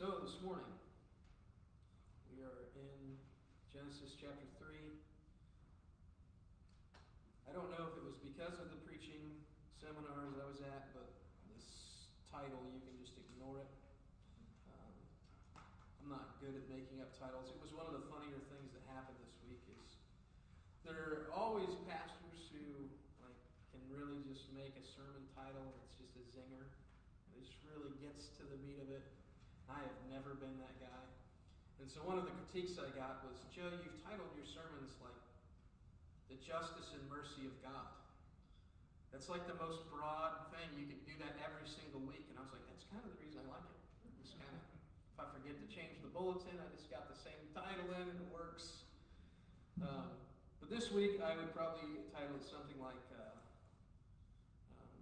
So, this morning, we are in Genesis chapter 3. I don't know if it was because of the preaching seminars I was at, but this title, you can just ignore it. Um, I'm not good at making up titles. It was one of the funnier things that happened this week is there are always pastors who like can really just make a sermon title and it's just a zinger. And it just really gets to the meat of it. I have never been that guy. And so one of the critiques I got was, Joe, you've titled your sermons like The Justice and Mercy of God. That's like the most broad thing. You could do that every single week. And I was like, that's kind of the reason I like it. It's kind of, if I forget to change the bulletin, I just got the same title in and it works. Um, but this week, I would probably title it something like uh, um,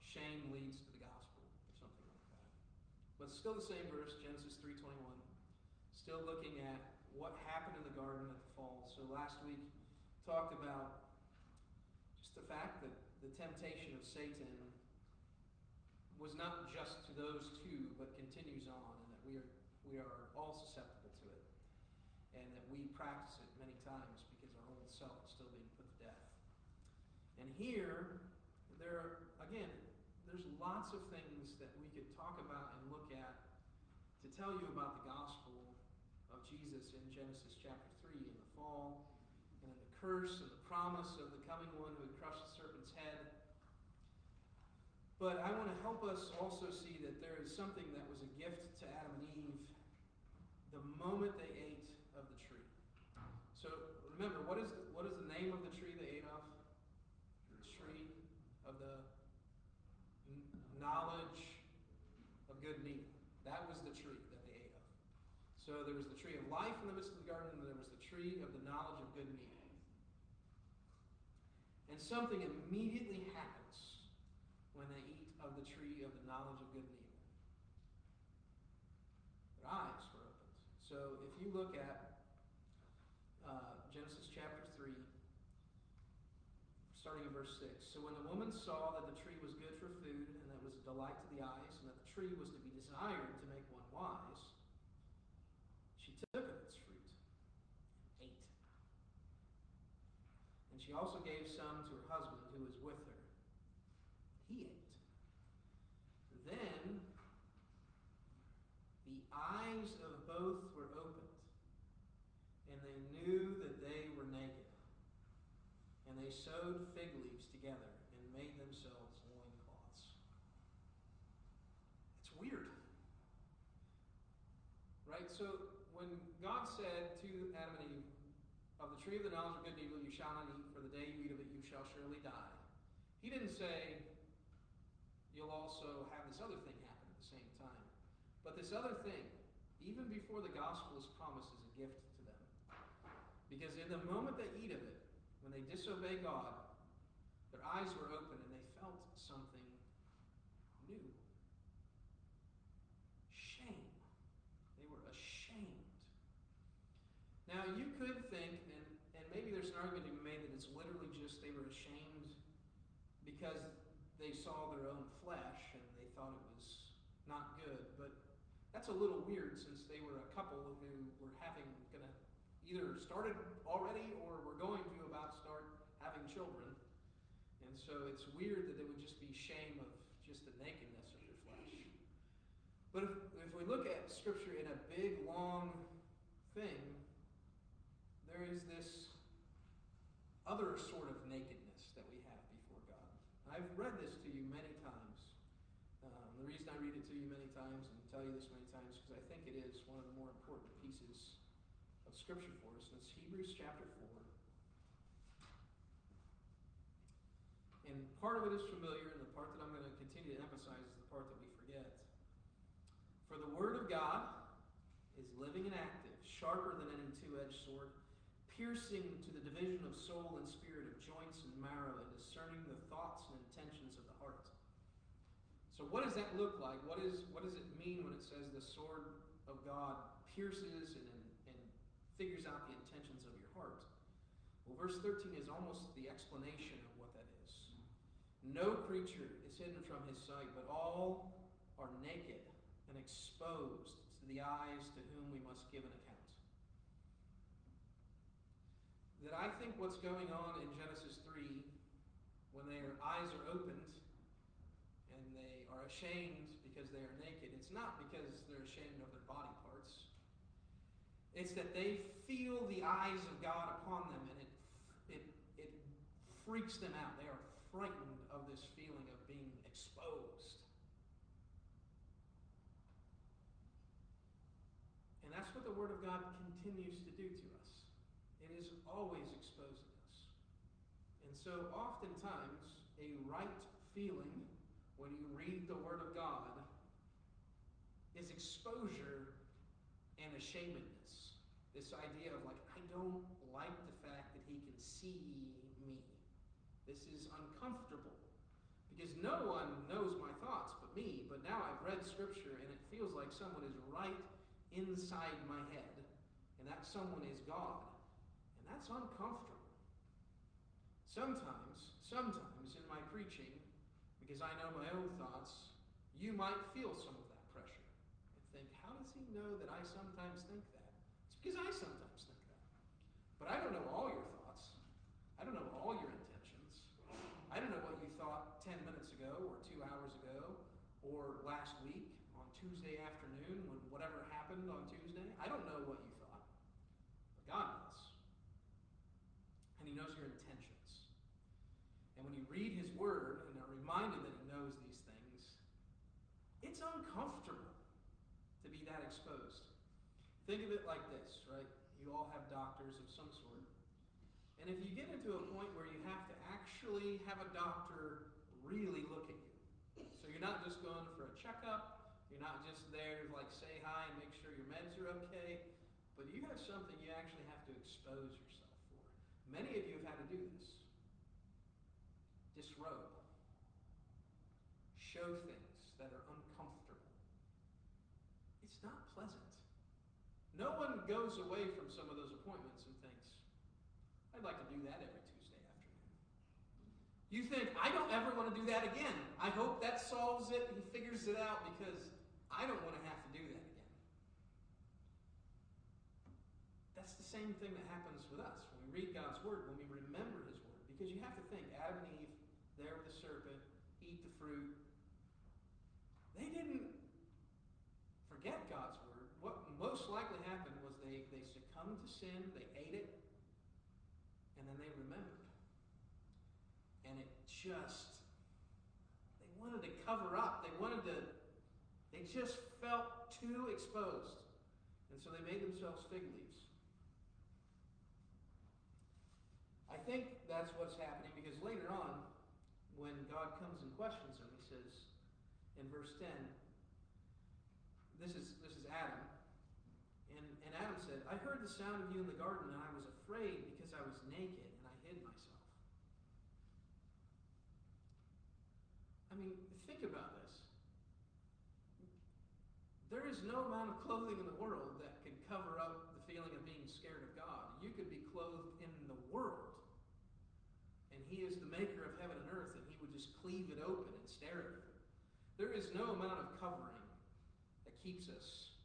Shame Leads to the Gospel, or something like that. But still the same verse, Genesis 3.21. Still looking at what happened in the garden at the fall. So last week, talked about just the fact that the temptation of Satan was not just to those two, but continues on, and that we are, we are all susceptible to it and that we practice it many times because our old self is still being put to death. And here, there are, again, there's lots of things that we could talk about and look at to tell you about the gospel of Jesus in Genesis chapter 3 in the fall, and in the curse and the promise of the coming one who would crush the serpent's head. But I want to help us also see that there is something that was a gift to Adam and Eve the moment they ate of the tree. So remember, what is the, what is the name of the tree they ate of? The tree of the knowledge of good and evil. That was the tree that they ate of. So there was the tree of life in the midst of the garden, and there was the tree of the knowledge of good and evil. And something immediately happens when they eat of the tree of the knowledge of good and evil. Their eyes were opened. So if you look at uh, Genesis chapter 3, starting in verse 6. So when the woman saw that the tree was good for food, and that it was a delight to the eyes, and that the tree was to be desired to make one wise, she took of its fruit and ate. And she also gave some to her husband who was with her. He ate. Then the eyes of both were opened, and they knew that they were naked. And they sewed fig leaves together and made themselves loincloths. It's weird. Right? So when God said to Adam and Eve, Of the tree of the knowledge of good and evil you shall not eat, for the day you eat of it you shall surely die. He didn't say, You'll also have this other thing happen at the same time. But this other thing, even before the gospel is promised, is a gift to them. Because in the moment they eat of it, when they disobey God, their eyes were open and they felt something new shame. They were ashamed. Now, you could think, and, and maybe there's an argument to be made that it's literally just they were ashamed because they saw their own flesh and they thought it was not good. But that's a little weird since they were a couple who were having, gonna either started already or were going to about start having children. And so it's weird that it would just be shame of just the nakedness of your flesh. But if, if we look at Scripture in a big, long thing, there is this other sort of nakedness that we have before God. I've read this to you many times. Um, the reason I read it to you many times and tell you this many times because I think it is one of the more important pieces of Scripture for us. And it's Hebrews chapter 4. And part of it is familiar, and the part that I'm going to continue to emphasize is the part that we forget. For the Word of God is living and active, sharper than any two edged sword, piercing to the division of soul and spirit, of joints and marrow, and discerning the thoughts and intentions of the heart. So, what does that look like? What, is, what does it mean when it says the sword of God pierces and, figures out the intentions of your heart? Well, verse 13 is almost the explanation of what that is. No creature is hidden from his sight, but all are naked and exposed to the eyes to whom we must give an account. That I think what's going on in Genesis 3, when their eyes are opened and they are ashamed because they are naked, it's not because they're ashamed of their body parts. It's that they feel the eyes of God upon them and it, it, it freaks them out. They are frightened of this feeling of being exposed. And that's what the Word of God continues to do to us. It is always exposing us. And so, oftentimes, a right feeling when you read the Word of God is exposure and ashamedness. This idea of, like, I don't like the fact that He can see me. This is uncomfortable because no one knows my thoughts but me. But now I've read Scripture and it feels like someone is right inside my head, and that someone is God. And that's uncomfortable. Sometimes, sometimes in my preaching, because I know my own thoughts, you might feel some of that pressure and think, how does he know that I sometimes think that? Because I sometimes think that. But I don't know all your thoughts. I don't know all your intentions. I don't know what you thought 10 minutes ago or two hours ago or last week on Tuesday afternoon when whatever happened on Tuesday. I don't know what you thought. But God knows. And He knows your intentions. And when you read His Word and are reminded that He knows these things, it's uncomfortable to be that exposed. Think of it like this, right? You all have doctors of some sort. And if you get into a point where you have to actually have a doctor really look at you, so you're not just going for a checkup, you're not just there to like say hi and make sure your meds are okay, but you have something you actually have to expose yourself for. Many of you have had to do this. Disrobe. Show things that are uncomfortable. It's not pleasant. No one goes away from some of those appointments and thinks, I'd like to do that every Tuesday afternoon. You think, I don't ever want to do that again. I hope that solves it and figures it out because I don't want to have to do that again. That's the same thing that happens with us when we read God's Word, when we remember His Word. Because you have to think Adam and Eve, there with the serpent, eat the fruit. They didn't forget God's Word. What most likely happened was they, they succumbed to sin, they ate it, and then they remembered. And it just, they wanted to cover up. They wanted to they just felt too exposed. And so they made themselves fig leaves. I think that's what's happening because later on, when God comes and questions them, he says in verse 10, this is, this is Adam. Adam said, I heard the sound of you in the garden, and I was afraid because I was naked, and I hid myself. I mean, think about this. There is no amount of clothing in the world that can cover up the feeling of being scared of God. You could be clothed in the world, and He is the maker of heaven and earth, and He would just cleave it open and stare at you. There is no amount of covering that keeps us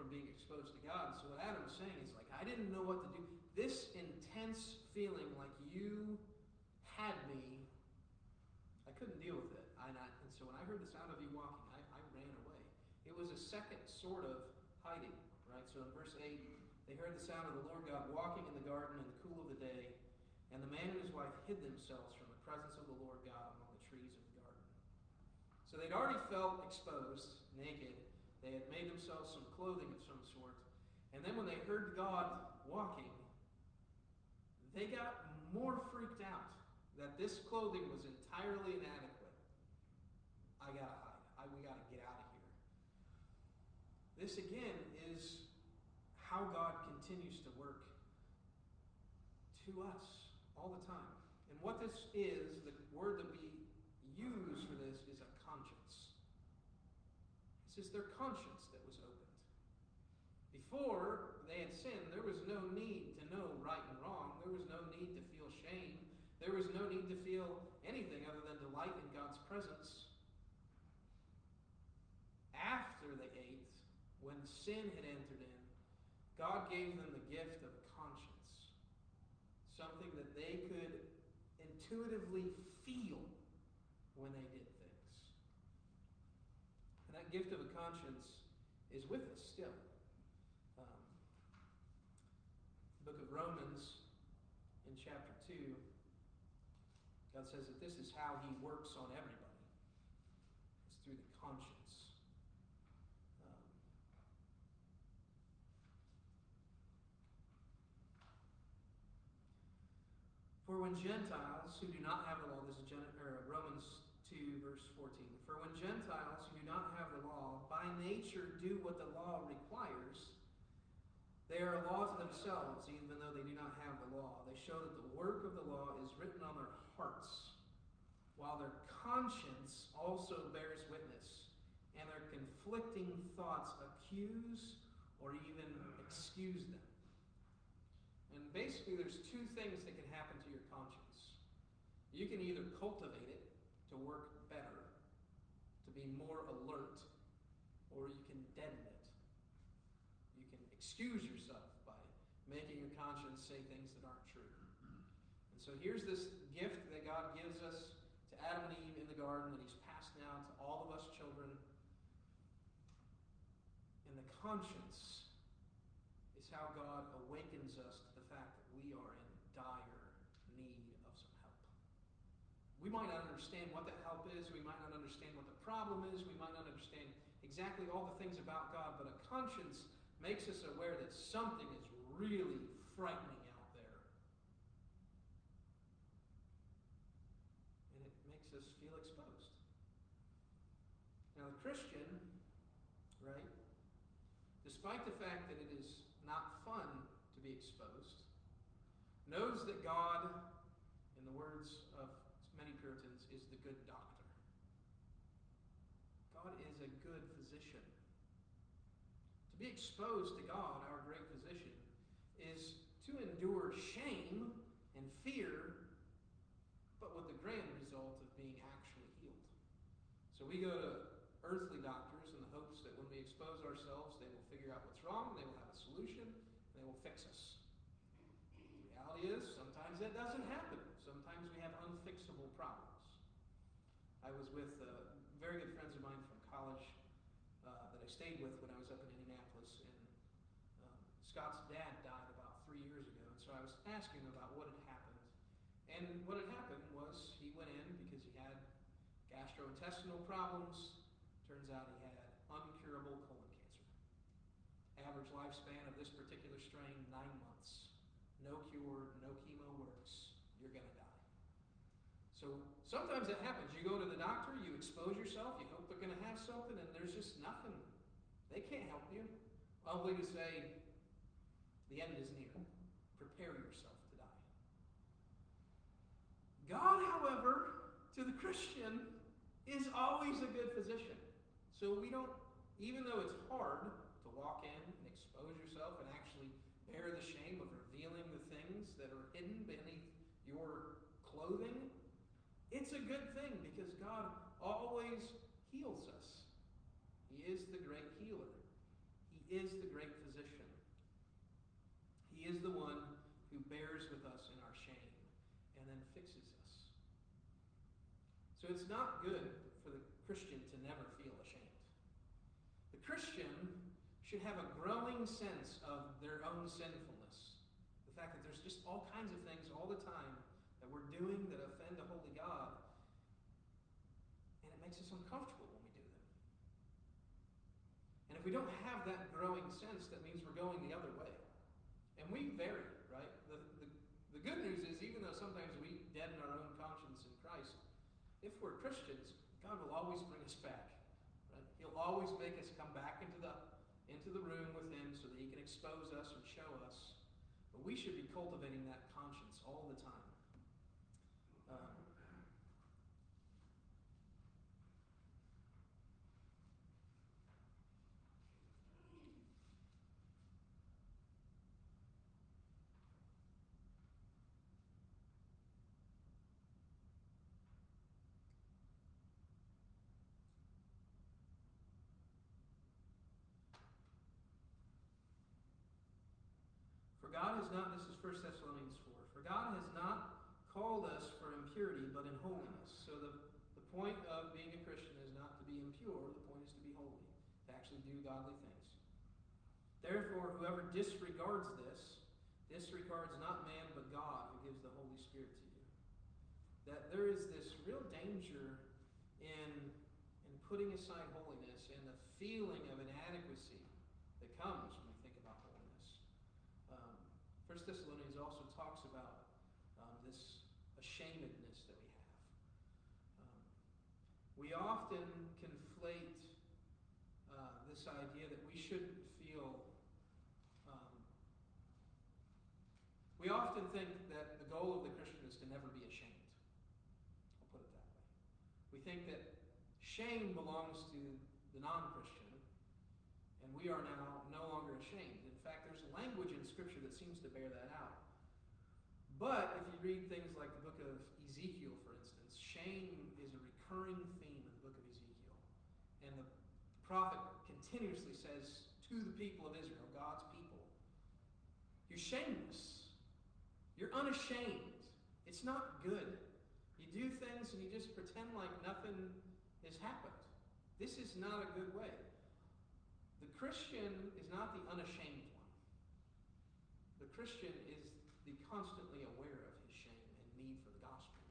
from being exposed to God. So what Adam is saying is like, I didn't know what to do. This intense feeling like you had me, I couldn't deal with it. I, and so when I heard the sound of you walking, I, I ran away. It was a second sort of hiding, right? So in verse 8, they heard the sound of the Lord God walking in the garden in the cool of the day, and the man and his wife hid themselves from the presence of the Lord God among the trees of the garden. So they'd already felt exposed, naked. They had made themselves some clothing of some sort. And then when they heard God walking, they got more freaked out that this clothing was entirely inadequate. I gotta hide. I, we gotta get out of here. This again is how God continues to work to us all the time. And what this is, the word that we use for this is a conscience. This is their conscience that was opened. Before they had sinned, there was no need to know right and wrong. There was no need to feel shame. Was no need to feel anything other than delight in God's presence After they ate, when sin had entered in, God gave them the gift of conscience, something that they could intuitively feel when they did things. And that gift of a conscience is with us still. Um, the book of Romans, in chapter 2, God says that this is how He works on everybody. It's through the conscience. Um, For when Gentiles who do not have the law, this is Gen- Romans 2, verse 14. For when Gentiles who do not have the law by nature do what the law requires, they are a law to themselves, even though they do not have the law. They show that the work of the law is written on their hearts, while their conscience also bears witness, and their conflicting thoughts accuse or even excuse them. And basically, there's two things that can happen to your conscience. You can either cultivate it to work better, to be more alert, or you can deaden it. You can excuse yourself by making your conscience say things that aren't true. So here's this gift that God gives us to Adam and Eve in the garden that He's passed now to all of us children. And the conscience is how God awakens us to the fact that we are in dire need of some help. We might not understand what that help is. We might not understand what the problem is. We might not understand exactly all the things about God, but a conscience makes us aware that something is really frightening out there. And it makes us feel exposed. Now, the Christian, right, despite the fact that it is not fun to be exposed, knows that God, in the words of many Puritans, is the good doctor. God is a good physician. To be exposed to God, our great physician, is to endure shame and fear, but with the grand result of being actually healed. So we go to earthly doctors in the hopes that when we expose ourselves, they will figure out what's wrong, they will have a solution, and they will fix us. The reality is, sometimes that doesn't happen. Sometimes we have unfixable problems. I was with uh, very good friends of mine from college uh, that I stayed with when I was up in Indianapolis, and um, Scott's dad died about three years ago, and so I was asking about what had happened. And what had happened was he went in because he had gastrointestinal problems. Lifespan of this particular strain, nine months. No cure, no chemo works. You're going to die. So sometimes that happens. You go to the doctor, you expose yourself, you hope they're going to have something, and there's just nothing. They can't help you. Only to say, the end is near. Prepare yourself to die. God, however, to the Christian, is always a good physician. So we don't, even though it's hard to walk in and expose yourself and actually bear the shame of revealing the things that are hidden beneath your clothing, it's a good thing because God always heals us. He is the great healer, He is the great physician. He is the one who bears with us in our shame and then fixes us. So it's not good for the Christian to never feel ashamed. The Christian should have a growing sense of their own sinfulness. The fact that there's just all kinds of things all the time doing that offend a holy God. And it makes us uncomfortable when we do them. And if we don't have that growing sense, that means we're going the other way. And we vary, right? The, the, the good news is, even though sometimes we deaden our own conscience in Christ, if we're Christians, God will always bring us back. Right? He'll always make us come back into the into the room with Him so that He can expose us and show us. But we should be God has not, this is 1 Thessalonians 4, for God has not called us for impurity, but in holiness. So the, the point of being a Christian is not to be impure, the point is to be holy, to actually do godly things. Therefore, whoever disregards this, disregards not man, but God, who gives the Holy Spirit to you. That there is this real danger in, in putting aside holiness and the feeling of inadequacy that comes when we think about holiness. Um, First Thessalonians also talks about um, this ashamedness that we have. Um, we often conflate uh, this idea that we shouldn't feel. Um, we often think that the goal of the Christian is to never be ashamed. I'll put it that way. We think that shame belongs to the non Christian, and we are now no longer ashamed. In fact, there's language in Scripture that seems to bear that out. But if you read things like the book of Ezekiel, for instance, shame is a recurring theme in the book of Ezekiel. And the prophet continuously says to the people of Israel, God's people, You're shameless. You're unashamed. It's not good. You do things and you just pretend like nothing has happened. This is not a good way. The Christian is not the unashamed one. The Christian is the constantly aware of his shame and need for the gospel.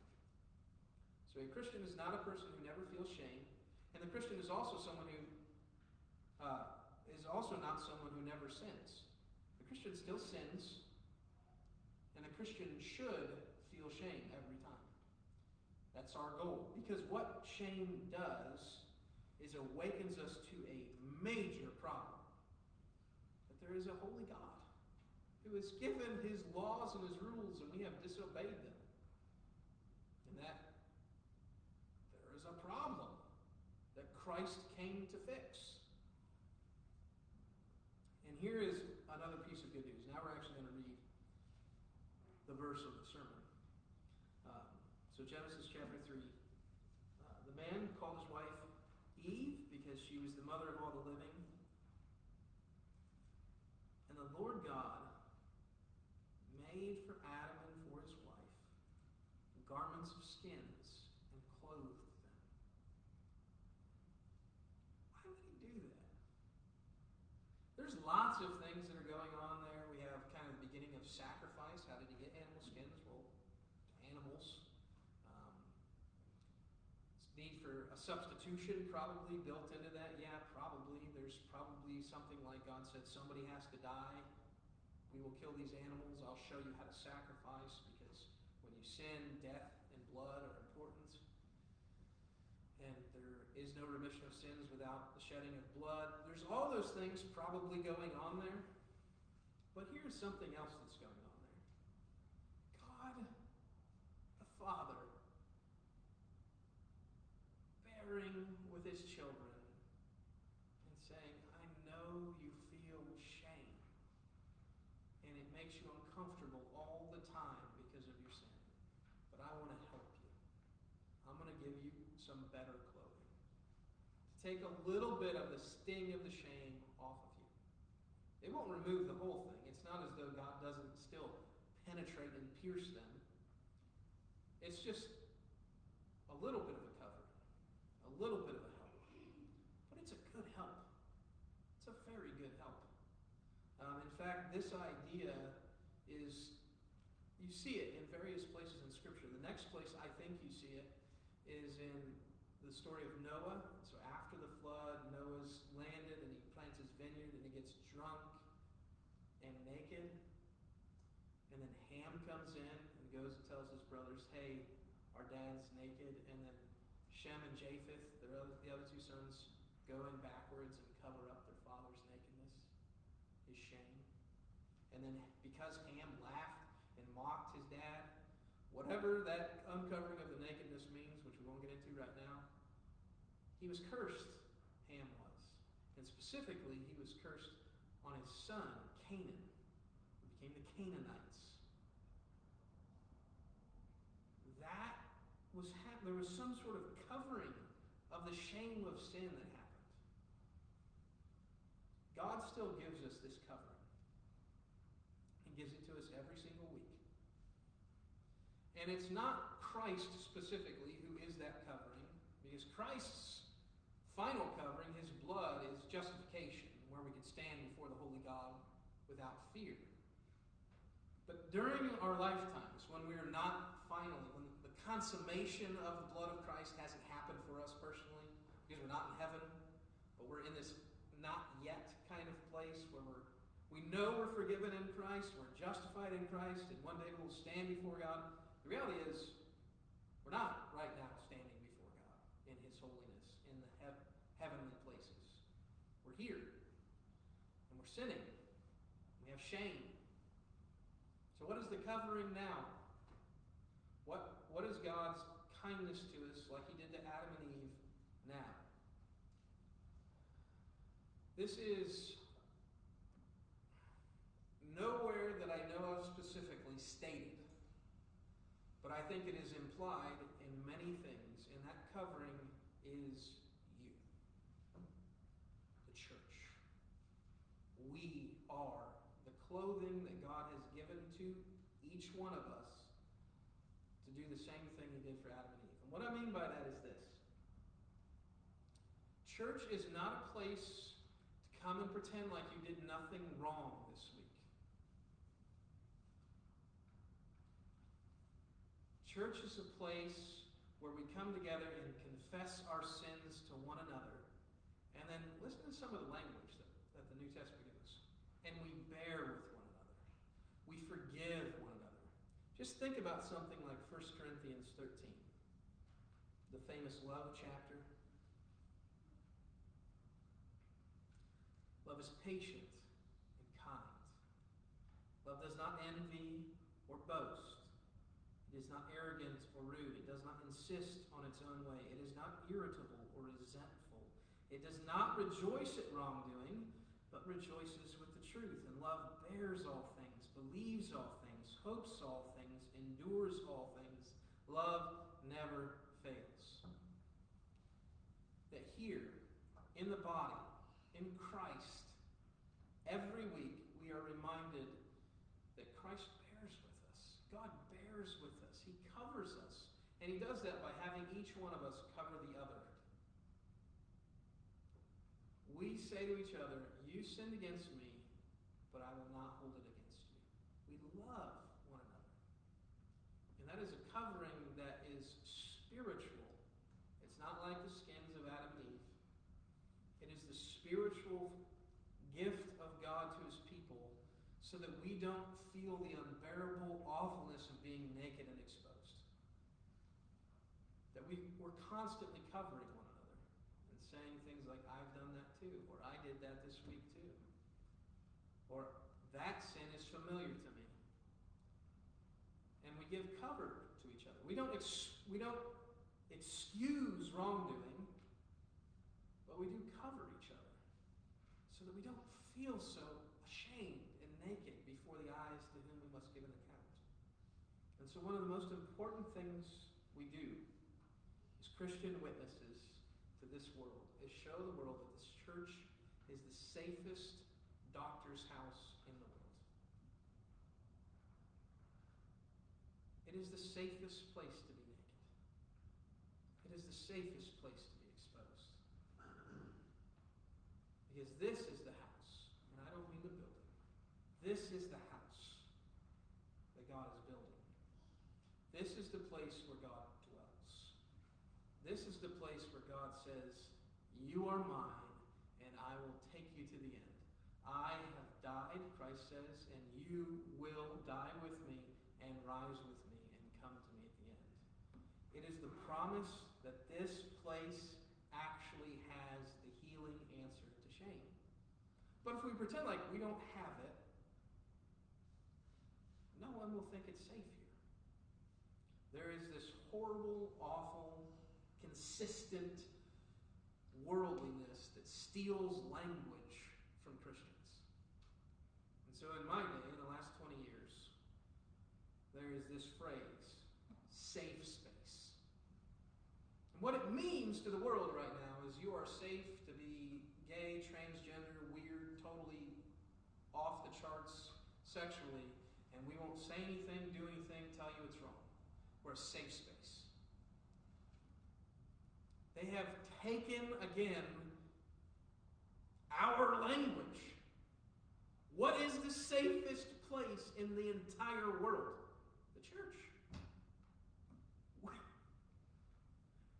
So a Christian is not a person who never feels shame, and the Christian is also someone who uh, is also not someone who never sins. A Christian still sins, and a Christian should feel shame every time. That's our goal. Because what shame does is awakens us to a major problem. That there is a holy God who has given his laws and his rules, and we have disobeyed them. And that there is a problem that Christ came to fix. Here is another piece of good news. Now we're actually going to read the verse of the sermon. Um, so, Genesis chapter 3. Uh, the man called his wife Eve because she was the mother of all the living. And the Lord God made for Adam and for his wife garments of skins and clothed them. Why would he do that? There's lots of things that are going on there. We have kind of the beginning of sacrifice. How did he get animal skins? Well, animals. Um, need for a substitution probably built into that. Yeah, probably. There's probably something like God said somebody has to die. We will kill these animals. I'll show you how to sacrifice because when you sin, death and blood are important. And there is no remission of sins without the shedding of blood. There's all those things probably going on there. But here's something else that's going on there God, the Father, with his children and saying, I know you feel shame. And it makes you uncomfortable all the time because of your sin. But I want to help you. I'm going to give you some better clothing. To take a little bit of the sting of the shame off of you. It won't remove the whole thing. It's not as though God doesn't still penetrate and pierce them. It's just a little bit of a covering, a little bit of a help. But it's a good help. It's a very good help. Um, in fact, this idea is, you see it in various places in Scripture. The next place I think you see it is in the story of Noah. So after the flood, Noah's landed and he plants his vineyard and he gets drunk and naked. And then Ham comes in and goes and tells his brothers, hey, our dad's naked. And then Shem and Japheth, the other, the other two sons, go in backwards and cover up their father's nakedness, his shame. And then because Ham laughed and mocked his dad, whatever that uncovering of the nakedness means, which we won't get into right now, he was cursed, Ham was. And specifically, he was cursed on his son, Canaan, who became the Canaanites. That was there was some sort of covering of the shame of sin that happened. God still gives us this covering. He gives it to us every single week. And it's not Christ specifically who is that covering, because Christ's final covering, his blood, is justification, where we can stand before the holy God without fear. But during our lifetimes, when we are not finally, when the consummation of the blood of Christ hasn't happened for us personally, because we're not in heaven, but we're in this not yet kind of place where we're we know we're forgiven in Christ, we're justified in Christ, and one day we'll stand before God. The reality is, we're not right now standing before God in His holiness, in the he- heavenly places. We're here, and we're sinning. We have shame. So, what is the covering now? What, what is God's kindness to us, like He did to Adam and Eve, now? This is nowhere that I know of specifically stated, but I think it is implied in many things, and that covering is you, the church. We are the clothing that God has given to each one of us to do the same thing He did for Adam and Eve. And what I mean by that is this church is not a place to come and pretend like you did nothing wrong this week. Church is a place where we come together and confess our sins to one another. And then listen to some of the language that, that the New Testament gives us. And we bear with one another. We forgive one another. Just think about something like 1 Corinthians 13, the famous love chapter. Love is patient and kind. Love does not envy or boast. Not arrogant or rude. It does not insist on its own way. It is not irritable or resentful. It does not rejoice at wrongdoing, but rejoices with the truth. And love bears all things, believes all things, hopes all things, endures all things. Love never fails. That here, in the body, in Christ, every week we are reminded that Christ bears with us. God bears with. He covers us. And He does that by having each one of us cover the other. We say to each other, You sinned against me, but I will not hold it against you. We love one another. And that is a covering that is spiritual. It's not like the skins of Adam and Eve. It is the spiritual gift of God to his people so that we don't feel the unbearable awfulness of being naked and exposed. That we, we're constantly covering one another and saying things like, I've done that too, or I did that this week too, or that sin is familiar to me. And we give cover to each other. We don't, ex- we don't excuse wrongdoing, but we do cover each other so that we don't feel so ashamed and naked before the eyes to whom we must give an account. And so, one of the most important things we do Christian witnesses to this world is show the world that this church is the safest doctor's house in the world. It is the safest place to be naked. It is the safest place to be exposed. Because this is the house, and I don't mean the building. This is the house that God is building. This is the place where God dwells. This is the place where God says, You are mine, and I will take you to the end. I have died, Christ says, and you will die with me and rise with me and come to me at the end. It is the promise that this place actually has the healing answer to shame. But if we pretend like we don't have it, no one will think it's safe here. There is this horrible, awful, consistent worldliness that steals language from Christians. And so in my day, in the last 20 years, there is this phrase, safe space. And what it means to the world right now is you are safe to be gay, transgender, weird, totally off the charts sexually, and we won't say anything, do anything, tell you it's wrong. We're a safe space. They have taken again our language. What is the safest place in the entire world? The church.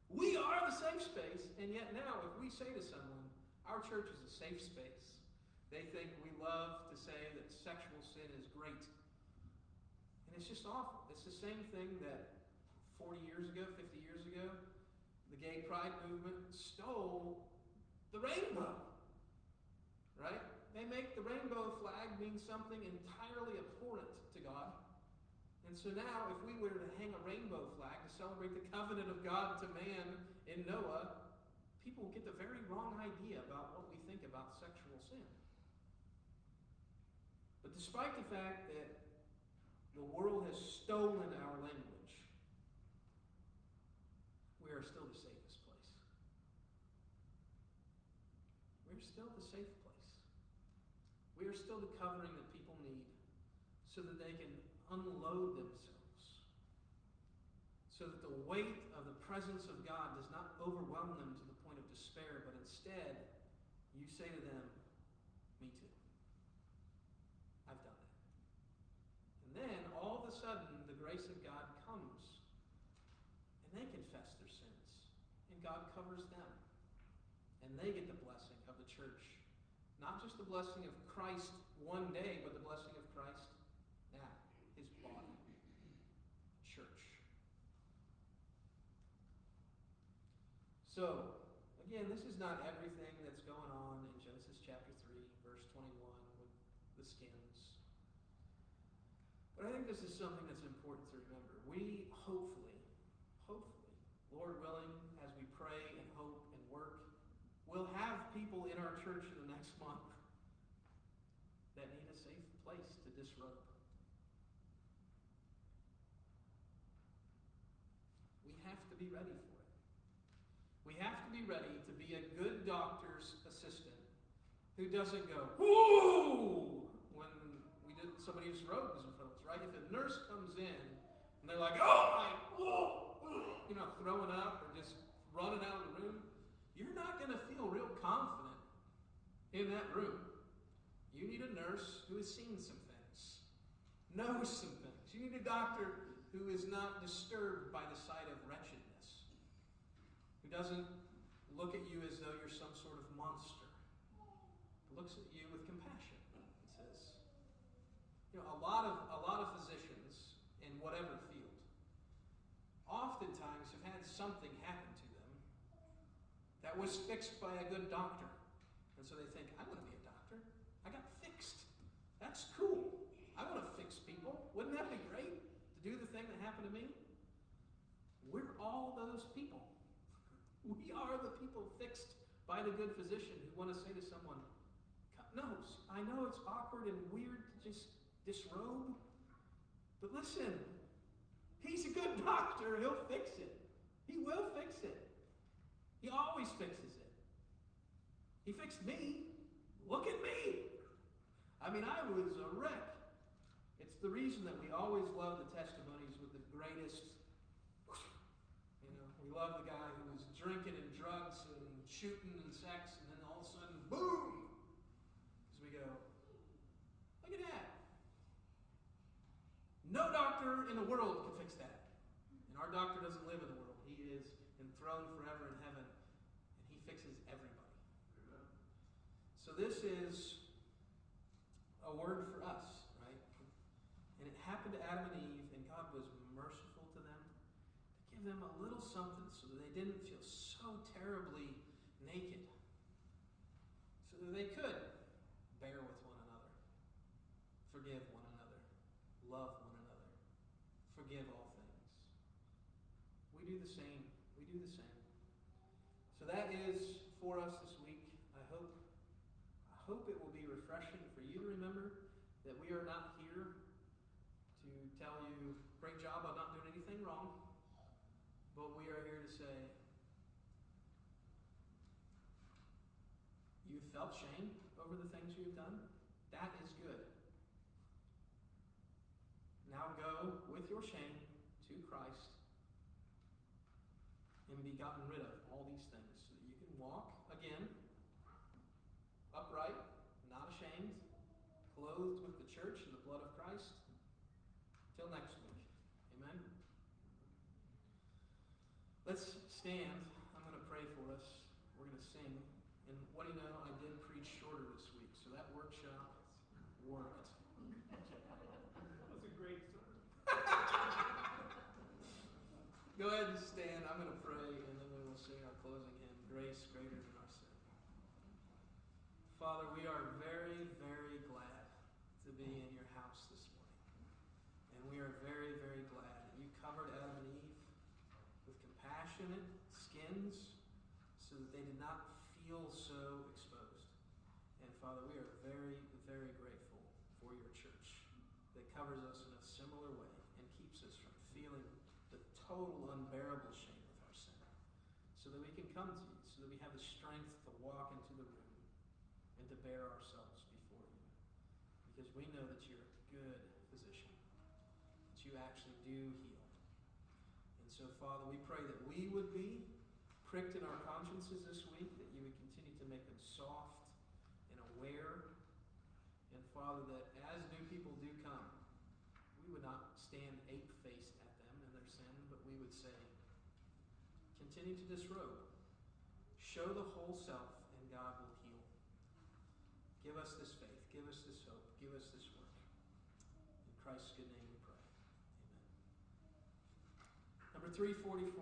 We are the safe space, and yet now, if we say to someone, our church is a safe space, they think we love to say that sexual sin is great. And it's just awful. It's the same thing that 40 years ago, 50 years ago, gay pride movement stole the rainbow. Right? They make the rainbow flag mean something entirely abhorrent to God. And so now, if we were to hang a rainbow flag to celebrate the covenant of God to man in Noah, people get the very wrong idea about what we think about sexual sin. But despite the fact that the world has stolen our language, we are still the safest place. We're still the safe place. We are still the covering that people need so that they can unload themselves. So that the weight of the presence of God does not overwhelm them to the point of despair, but instead, you say to them, Me too. I've done it. And then, all of a sudden, the grace of God comes, and they confess their sins, and God covers them. And they get the blessing of the church. Not just the blessing of Christ one day, but the blessing of Christ now, his body, church. So, again, this is not everything that's going on in Genesis chapter 3, verse 21 with the skins. But I think this is something that's important to remember. We hopefully, hopefully, Lord willing, as we pray and hope and work, will have people in our church in the next month that need a safe place to disrobe. We have to be ready for it. We have to be ready to be a good doctor's assistant who doesn't go, whoo, when we did somebody robe is in front right? If a nurse comes in and they're like, oh my, whoa, you know, throwing up or just running out of the room, you're not going to feel real confident in that room. You need a nurse who has seen some things, knows some things. You need a doctor who is not disturbed by the sight of wretchedness, doesn't look at you as though you're some sort of monster, but looks at you with compassion. It says, you know, a lot of a lot of physicians in whatever field oftentimes have had something happen to them that was fixed by a good doctor. And so they think, I want to be a doctor. I got fixed. That's cool. I want to fix people. Wouldn't that be great to do the thing that happened to me? We're all those people. Are the people fixed by the good physician who want to say to someone, No, I know it's awkward and weird to just disrobe, but listen, he's a good doctor. He'll fix it. He will fix it. He always fixes it. He fixed me. Look at me. I mean, I was a wreck. It's the reason that we always love the testimonies with the greatest. You know, we love the guy who was drinking and drugs and shooting and sex, and then all of a sudden, boom! Because we go, look at that. No doctor in the world can fix that. And our doctor doesn't live in the world. He is enthroned forever in heaven, and he fixes everybody. So this is a word for us, right? And it happened to Adam and Eve, and God was merciful to them to give them a little something so that they didn't feel so terribly naked. So that they could bear with one another, forgive one another, love one another, forgive all things. Do the same. We do the same. So that is for us this week. I hope I hope it will be refreshing for you to remember that we are not here to tell you great job on not doing anything wrong, but we are here to say you felt shame over the things you have done. That is good. with your shame to Christ and be gotten rid of all these things so that you can walk again upright, not ashamed, clothed with the church and the blood of Christ. Till next week. Amen. Let's stand. I'm going to pray for us. We're going to sing. And what do you know? I did preach shorter this week, so that workshop worked. That was a great sermon. Go ahead and stand. I'm going to pray, and then we will sing our closing hymn, Grace Greater Than Our Sin. Father, we are very, very glad to be in your house this morning. And we are very, very glad that you covered Adam and Eve with compassionate skins so that they did not feel so exposed. And Father, we are very, very grateful for your church that covers us in a similar way and keeps us from feeling the total unbearable shame of our sin. So that we can come to you, so that we have the strength to walk into the room and to bear ourselves before you. Because we know that you're a good physician, that you actually do heal. And so, Father, we pray that we would be pricked in our consciences this week, that you would continue to make them soft and aware. And, Father, that as new people do come, we would not stand ape faced at them in their sin, but we would say, continue to disrobe. Show the whole self, and God will heal. Give us this faith. Give us this hope. Give us this work. In Christ's good name we pray. Amen. Number 344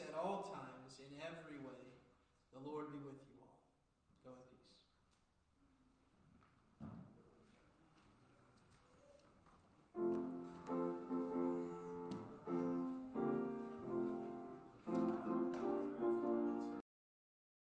at all times